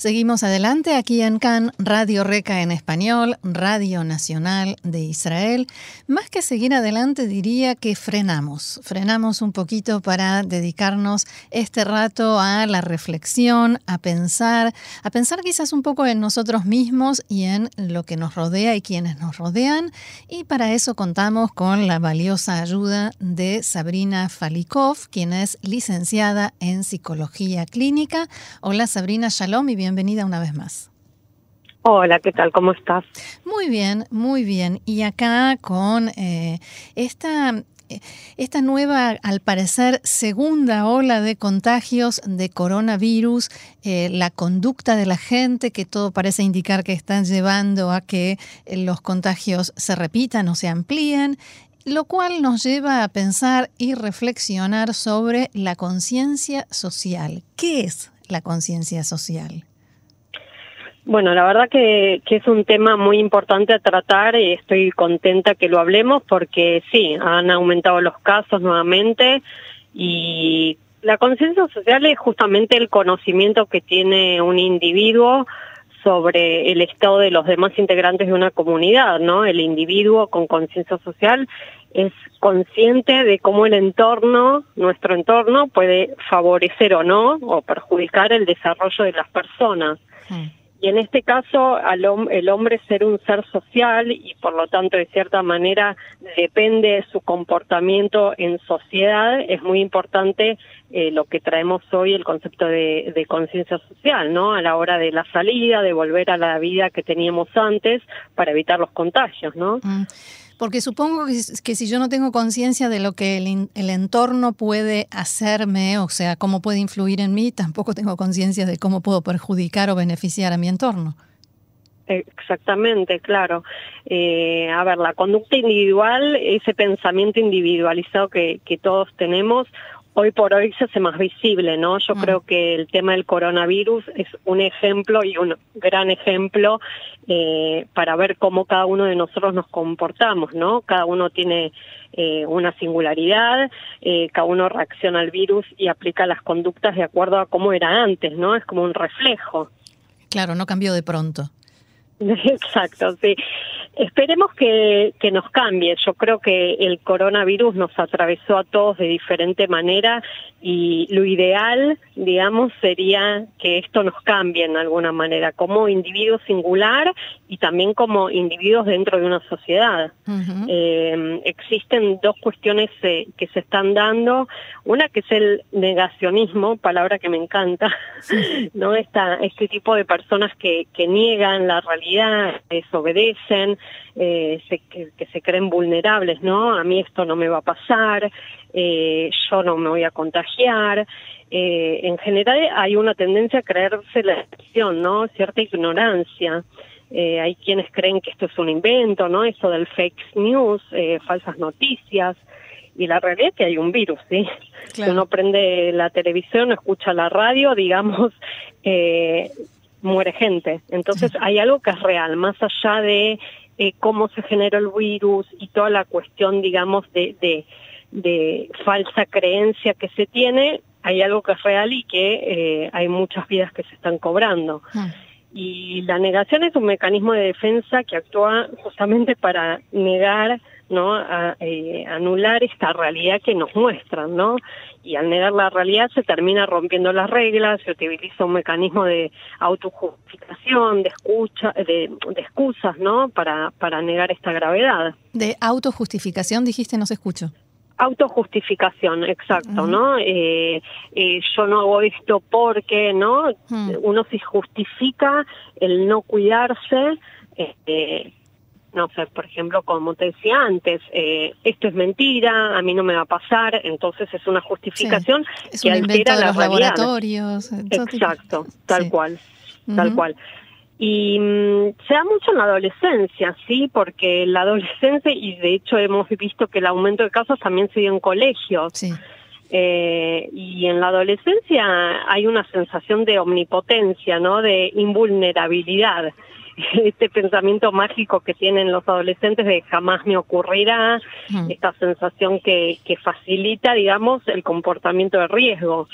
Seguimos adelante aquí en CAN, Radio Reca en español, Radio Nacional de Israel. Más que seguir adelante diría que frenamos, frenamos un poquito para dedicarnos este rato a la reflexión, a pensar, a pensar quizás un poco en nosotros mismos y en lo que nos rodea y quienes nos rodean. Y para eso contamos con la valiosa ayuda de Sabrina Falikov, quien es licenciada en Psicología Clínica. Hola Sabrina, shalom y bienvenida bienvenida una vez más. Hola, ¿qué tal? ¿Cómo estás? Muy bien, muy bien. Y acá con eh, esta esta nueva, al parecer, segunda ola de contagios de coronavirus, eh, la conducta de la gente, que todo parece indicar que están llevando a que eh, los contagios se repitan o se amplíen, lo cual nos lleva a pensar y reflexionar sobre la conciencia social. ¿Qué es la conciencia social? Bueno, la verdad que, es un tema muy importante a tratar y estoy contenta que lo hablemos porque sí, han aumentado los casos nuevamente y la conciencia social es justamente el conocimiento que tiene un individuo sobre el estado de los demás integrantes de una comunidad, ¿no? El individuo con conciencia social es consciente de cómo el entorno, nuestro entorno, puede favorecer o no o perjudicar el desarrollo de las personas. Y en este caso, al el hombre ser un ser social y por lo tanto, de cierta manera, depende de su comportamiento en sociedad, es muy importante eh, lo que traemos hoy, el concepto de, conciencia social, ¿no? A la hora de la salida, de volver a la vida que teníamos antes para evitar los contagios, ¿no? Mm. Porque supongo que, si yo no tengo conciencia de lo que el, entorno puede hacerme, o sea, cómo puede influir en mí, tampoco tengo conciencia de cómo puedo perjudicar o beneficiar a mi entorno. Exactamente, claro. Eh, a ver, la conducta individual, ese pensamiento individualizado que, que todos tenemos, hoy por hoy se hace más visible, ¿no? Yo mm. creo que el tema del coronavirus es un ejemplo y un gran ejemplo eh, para ver cómo cada uno de nosotros nos comportamos, ¿no? Cada uno tiene eh, una singularidad, eh, cada uno reacciona al virus y aplica las conductas de acuerdo a cómo era antes, ¿no? Es como un reflejo. Claro, no cambió de pronto. Exacto, sí. Esperemos que, que nos cambie. Yo creo que el coronavirus nos atravesó a todos de diferente manera y lo ideal, digamos, sería que esto nos cambie en alguna manera, como individuo singular y también como individuos dentro de una sociedad. eh, existen dos cuestiones eh, que se están dando. Una que es el negacionismo, palabra que me encanta, ¿no? Esta, este tipo de personas que, que niegan la realidad, desobedecen, eh, se, que, se creen vulnerables, ¿no? A mí esto no me va a pasar, eh, yo no me voy a contagiar. Eh, en general hay una tendencia a creerse la excepción, ¿no? Cierta ignorancia. Eh, hay quienes creen que esto es un invento, ¿no? Eso del fake news, falsas noticias. Y la realidad es que hay un virus, ¿sí? Si uno prende la televisión, escucha la radio, digamos, eh, muere gente. Entonces hay algo que es real, más allá de eh, cómo se genera el virus y toda la cuestión, digamos, de, de, de, falsa creencia que se tiene, hay algo que es real y que eh, hay muchas vidas que se están cobrando. Ah. Y la negación es un mecanismo de defensa que actúa justamente para negar ¿no? Eh, anular esta realidad que nos muestran, ¿no? Y al negar la realidad se termina rompiendo las reglas, se utiliza un mecanismo de autojustificación, de escucha, de, de excusas, ¿no? Para, para negar esta gravedad. De autojustificación dijiste, no se escucho. Autojustificación, exacto, ¿no? Eh, eh, yo no hago esto porque, ¿no? Hmm. Uno se justifica el no cuidarse, eh, no sé, por ejemplo, como te decía antes, eh, esto es mentira, a mí no me va a pasar, entonces es una justificación que altera la los realidad. laboratorios. Exacto, tal cual, tal cual. Y mm, se da mucho en la adolescencia, sí, porque la adolescencia, y de hecho hemos visto que el aumento de casos también se dio en colegios. Sí. Eh, y en la adolescencia hay una sensación de omnipotencia, ¿no? De invulnerabilidad. este pensamiento mágico que tienen los adolescentes de jamás me ocurrirá, esta sensación que, que facilita, digamos, el comportamiento de riesgo.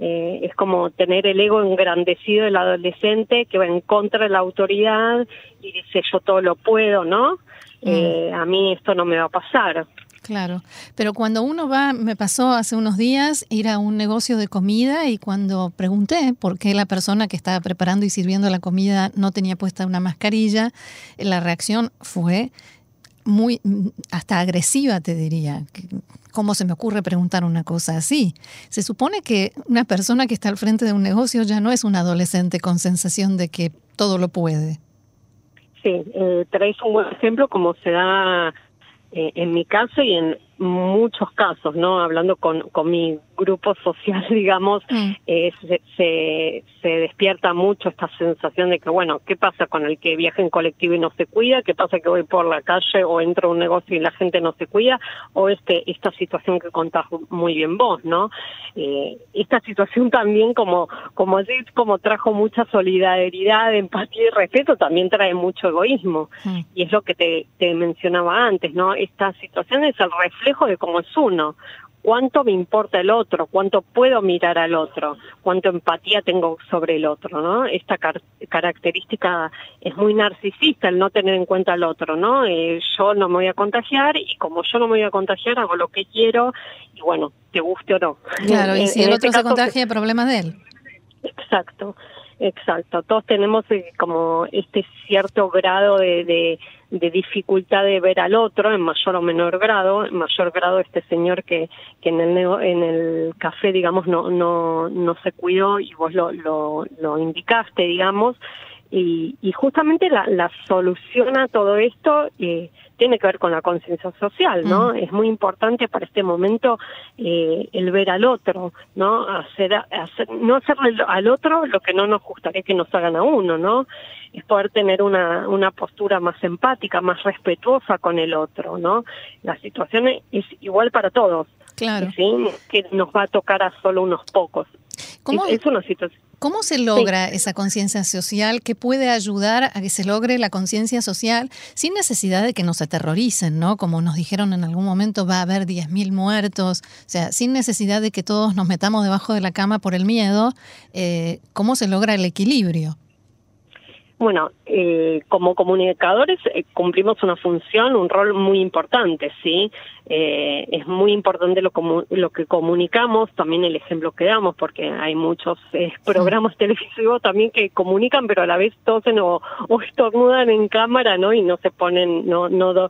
Eh, es como tener el ego engrandecido del adolescente que va en contra de la autoridad y dice yo todo lo puedo, ¿no? Eh, a mí esto no me va a pasar. Claro, pero cuando uno va, me pasó hace unos días ir a un negocio de comida y cuando pregunté por qué la persona que estaba preparando y sirviendo la comida no tenía puesta una mascarilla, la reacción fue muy, hasta agresiva, te diría. ¿Cómo se me ocurre preguntar una cosa así? Se supone que una persona que está al frente de un negocio ya no es un adolescente con sensación de que todo lo puede. Sí, eh, traes un buen ejemplo como se da eh, en mi caso y en muchos casos, ¿no? Hablando con, con mi grupo social, digamos, mm. eh, se, se, despierta mucho esta sensación de que, bueno, ¿qué pasa con el que viaja en colectivo y no se cuida? ¿Qué pasa que voy por la calle o entro a un negocio y la gente no se cuida? O este esta situación que contás muy bien vos, ¿no? Eh, esta situación también, como, como así, como trajo mucha solidaridad, empatía y respeto, también trae mucho egoísmo. Mm. Y es lo que te, te mencionaba antes, ¿no? Esta situación es el reflejo de cómo es uno. Cuánto me importa el otro, cuánto puedo mirar al otro, cuánto empatía tengo sobre el otro, ¿no? Esta característica es muy narcisista el no tener en cuenta al otro, ¿no? Eh, yo no me voy a contagiar y como yo no me voy a contagiar hago lo que quiero y bueno, te guste o no. Claro, y si el otro este se contagia, problema de él. Exacto. Exacto, todos tenemos eh, como este cierto grado de, de, dificultad de ver al otro, en mayor o menor grado, en mayor grado este señor que, que en el en el café, digamos, no, no, no se cuidó y vos lo, lo, lo indicaste, digamos, y, y justamente la, la solución a todo esto eh, tiene que ver con la conciencia social, ¿no? Mm. Es muy importante para este momento eh, el ver al otro, ¿no? Hacer, hacer, no hacerle al otro lo que no nos gustaría que nos hagan a uno, ¿no? Es poder tener una, una postura más empática, más respetuosa con el otro, ¿no? La situación es igual para todos. Claro. ¿sí? Que nos va a tocar a solo unos pocos. ¿Cómo, ¿Cómo se logra esa conciencia social que puede ayudar a que se logre la conciencia social sin necesidad de que nos aterroricen, ¿no? Como nos dijeron en algún momento, va a haber 10.000 muertos, o sea, sin necesidad de que todos nos metamos debajo de la cama por el miedo, eh, ¿cómo se logra el equilibrio? Bueno, eh, como comunicadores eh, cumplimos una función, un rol muy importante, ¿sí? Eh, es muy importante lo, lo que comunicamos, también el ejemplo que damos, porque hay muchos eh, programas televisivos también que comunican, pero a la vez tosen o, o estornudan en cámara, ¿no? Y no se ponen, no, no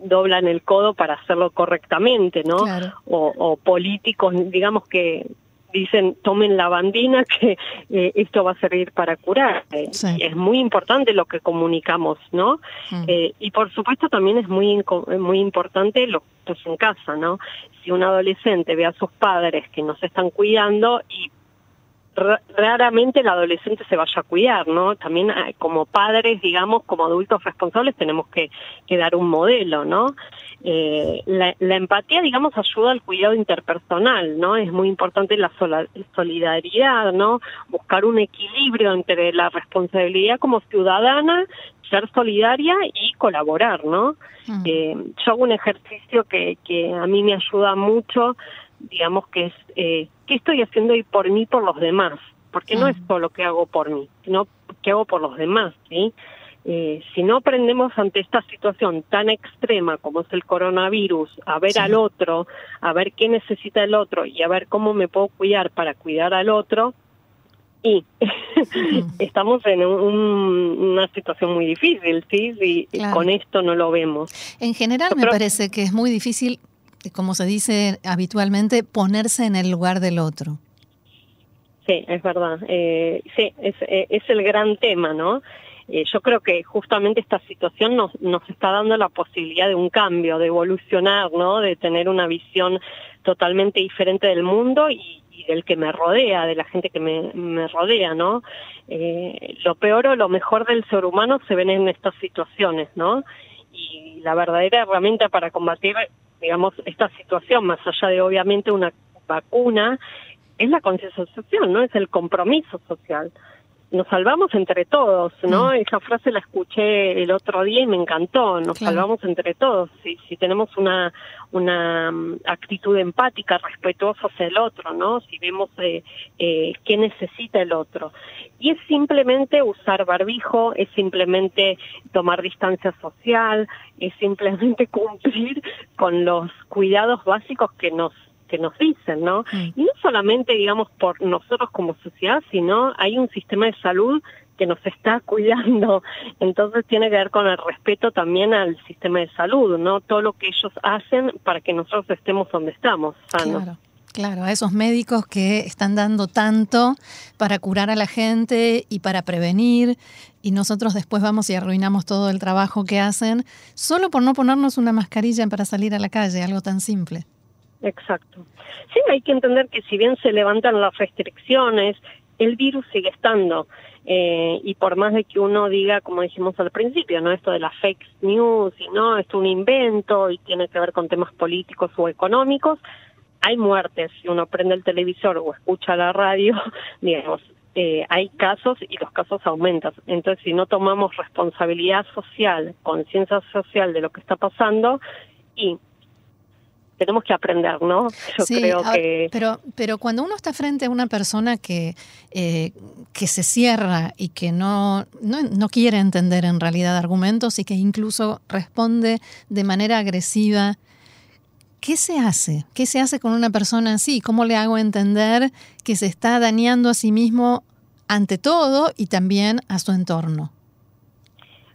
doblan el codo para hacerlo correctamente, ¿no? O, o políticos, digamos que dicen tomen la bandina que eh, esto va a servir para curar. Eh, es muy importante lo que comunicamos, ¿no? Mm. Eh, y por supuesto también es muy muy importante lo que es en casa, ¿no? Si un adolescente ve a sus padres que no se están cuidando y raramente el adolescente se vaya a cuidar, ¿no? También como padres, digamos, como adultos responsables tenemos que, que dar un modelo, ¿no? Eh, la, empatía, digamos, ayuda al cuidado interpersonal, ¿no? Es muy importante la solidaridad, ¿no? Buscar un equilibrio entre la responsabilidad como ciudadana, ser solidaria y colaborar, ¿no? Mm. Eh, yo hago un ejercicio que, que a mí me ayuda mucho, digamos, que es, eh, ¿qué estoy haciendo hoy por mí, por los demás? Porque no es solo que hago por mí, sino que hago por los demás, ¿sí? Eh, si no aprendemos ante esta situación tan extrema como es el coronavirus, a ver al otro, a ver qué necesita el otro y a ver cómo me puedo cuidar para cuidar al otro, y estamos en una situación muy difícil, ¿sí? Y con esto no lo vemos. En general me parece que es muy difícil, como se dice habitualmente, ponerse en el lugar del otro. Sí, es verdad. Eh, sí, es, eh, es el gran tema, ¿no? Eh, yo creo que justamente esta situación nos, nos está dando la posibilidad de un cambio, de evolucionar, ¿no? De tener una visión totalmente diferente del mundo y, del que me rodea, de la gente que me, me rodea, ¿no? Eh, lo peor o lo mejor del ser humano se ven en estas situaciones, ¿no? Y la verdadera herramienta para combatir, digamos, esta situación, más allá de obviamente una vacuna, es la conciencia social, ¿no? Es el compromiso social nos salvamos entre todos, ¿no? Mm. Esa frase la escuché el otro día y me encantó, nos salvamos entre todos. Si, si tenemos una, una mm, actitud empática, respetuosa hacia el otro, ¿no? Si vemos eh, eh, qué necesita el otro. Y es simplemente usar barbijo, es simplemente tomar distancia social, es simplemente cumplir con los cuidados básicos que nos que nos dicen, ¿no? Mm. Y no solamente, digamos, por nosotros como sociedad, sino hay un sistema de salud que nos está cuidando. Entonces tiene que ver con el respeto también al sistema de salud, ¿no? Todo lo que ellos hacen para que nosotros estemos donde estamos, sanos. Claro. Claro, a esos médicos que están dando tanto para curar a la gente y para prevenir, y nosotros después vamos y arruinamos todo el trabajo que hacen solo por no ponernos una mascarilla para salir a la calle, algo tan simple. Exacto. Sí, hay que entender que si bien se levantan las restricciones, el virus sigue estando. Eh, y por más de que uno diga, como dijimos al principio, no esto de las fake news y no, es un invento y tiene que ver con temas políticos o económicos, hay muertes. Si uno prende el televisor o escucha la radio, digamos, eh, hay casos y los casos aumentan. Entonces, si no tomamos responsabilidad social, conciencia social de lo que está pasando, y tenemos que aprender, ¿no? Yo creo que... Pero, pero cuando uno está frente a una persona que, eh, que se cierra y que no, no, no, quiere entender en realidad argumentos y que incluso responde de manera agresiva, ¿qué se hace? ¿Qué se hace con una persona así? ¿Cómo le hago entender que se está dañando a sí mismo ante todo y también a su entorno?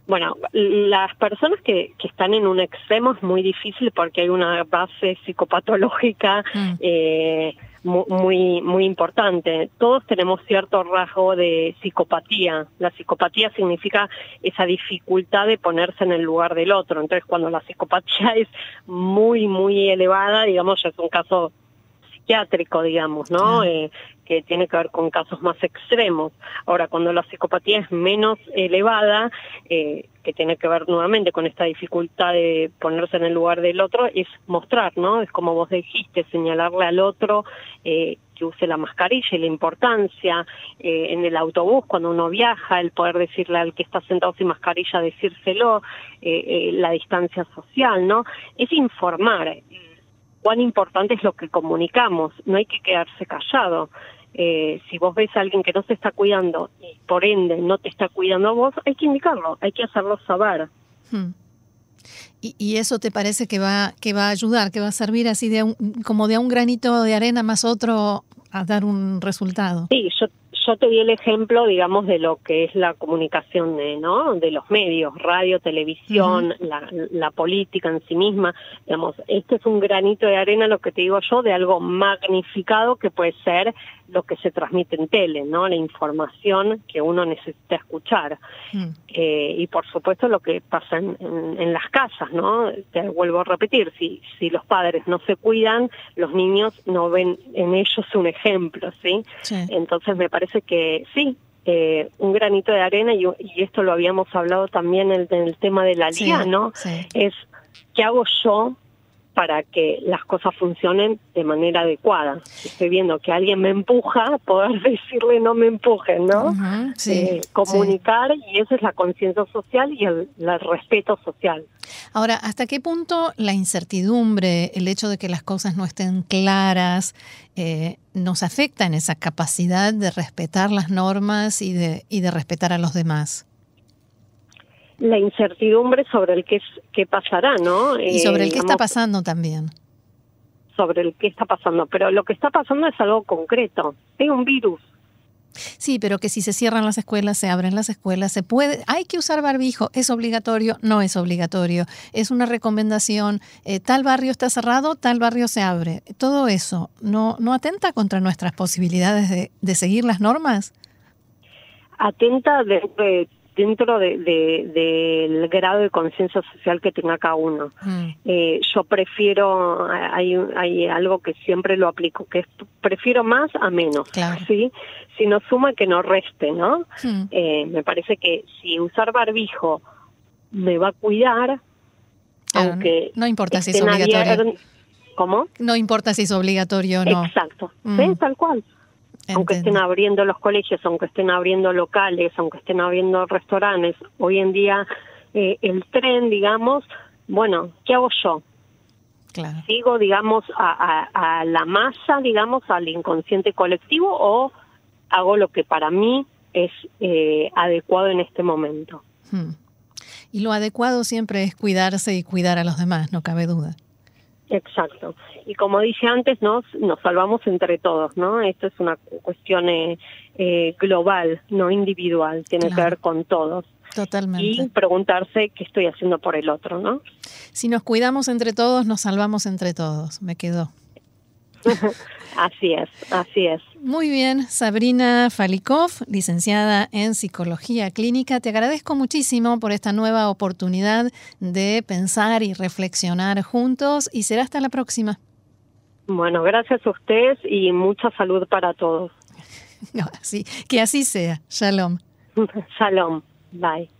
Bueno, las personas que, que están en un extremo es muy difícil porque hay una base psicopatológica mm. eh, muy, muy importante. Todos tenemos cierto rasgo de psicopatía. La psicopatía significa esa dificultad de ponerse en el lugar del otro. Entonces, cuando la psicopatía es muy, muy elevada, digamos, ya es un caso psiquiátrico, digamos, ¿no? Eh, que tiene que ver con casos más extremos. Ahora, cuando la psicopatía es menos elevada, eh, que tiene que ver nuevamente con esta dificultad de ponerse en el lugar del otro, es mostrar, ¿no? Es como vos dijiste, señalarle al otro eh, que use la mascarilla y la importancia eh, en el autobús cuando uno viaja, el poder decirle al que está sentado sin mascarilla, decírselo, eh, la distancia social, ¿no? Es informar cuán importante es lo que comunicamos, no hay que quedarse callado. Eh, si vos ves a alguien que no se está cuidando y por ende no te está cuidando a vos, hay que indicarlo, hay que hacerlo saber. Hmm. ¿Y, eso te parece que va, que va a ayudar, que va a servir así de como de un granito de arena más otro a dar un resultado? Sí, yo yo te di el ejemplo, digamos, de lo que es la comunicación de, ¿no? de los medios, radio, televisión, la, la, política en sí misma. Digamos, este es un granito de arena, lo que te digo yo, de algo magnificado que puede ser lo que se transmite en tele, ¿no? La información que uno necesita escuchar. Mm. Eh, y por supuesto lo que pasa en, en, las casas, ¿no? Te vuelvo a repetir, si, si los padres no se cuidan, los niños no ven en ellos un ejemplo, ¿sí? Entonces me parece que sí, eh, un granito de arena, y, y, esto lo habíamos hablado también en, el tema de la liga, ¿no? Es, ¿qué hago yo para que las cosas funcionen de manera adecuada. estoy viendo que alguien me empuja, poder decirle no me empujen, ¿no? Eh, comunicar y esa es la conciencia social y el, respeto social. Ahora, ¿hasta qué punto la incertidumbre, el hecho de que las cosas no estén claras, eh, nos afecta en esa capacidad de respetar las normas y de, y de respetar a los demás? La incertidumbre sobre el qué, qué pasará, ¿no? Y sobre el qué está pasando también. Sobre el qué está pasando, pero lo que está pasando es algo concreto, es un virus. Sí, pero que si se cierran las escuelas, se abren las escuelas, se puede, hay que usar barbijo, es obligatorio, no es obligatorio, es una recomendación, eh, tal barrio está cerrado, tal barrio se abre, todo eso, ¿no, no atenta contra nuestras posibilidades de, de seguir las normas? Atenta de, dentro del de, grado de conciencia social que tenga cada uno. Mm. Eh, yo prefiero, hay, hay algo que siempre lo aplico, que es prefiero más a menos, ¿sí? Si no suma, que no reste, ¿no? Mm. Eh, me parece que si usar barbijo me va a cuidar, aunque... No, importa si es obligatorio. ¿Cómo? No importa si es obligatorio o no. Exacto, mm. Tal cual. Aunque estén abriendo los colegios, aunque estén abriendo locales, aunque estén abriendo restaurantes, hoy en día eh, el tren, digamos, bueno, ¿qué hago yo? Claro. ¿Sigo, digamos, a, a, la masa, digamos, al inconsciente colectivo o hago lo que para mí es eh, adecuado en este momento? Hmm. Y lo adecuado siempre es cuidarse y cuidar a los demás, no cabe duda. Exacto. Y como dije antes, nos, nos salvamos entre todos, ¿no? Esto es una cuestión eh, eh global, no individual, tiene que ver con todos. Totalmente. Y preguntarse qué estoy haciendo por el otro, ¿no? Si nos cuidamos entre todos, nos salvamos entre todos. Me quedó. así es, así es. Muy bien, Sabrina Falikov, licenciada en Psicología Clínica, te agradezco muchísimo por esta nueva oportunidad de pensar y reflexionar juntos y será hasta la próxima. Bueno, gracias a ustedes y mucha salud para todos. No, que así sea. Shalom. Shalom. Bye.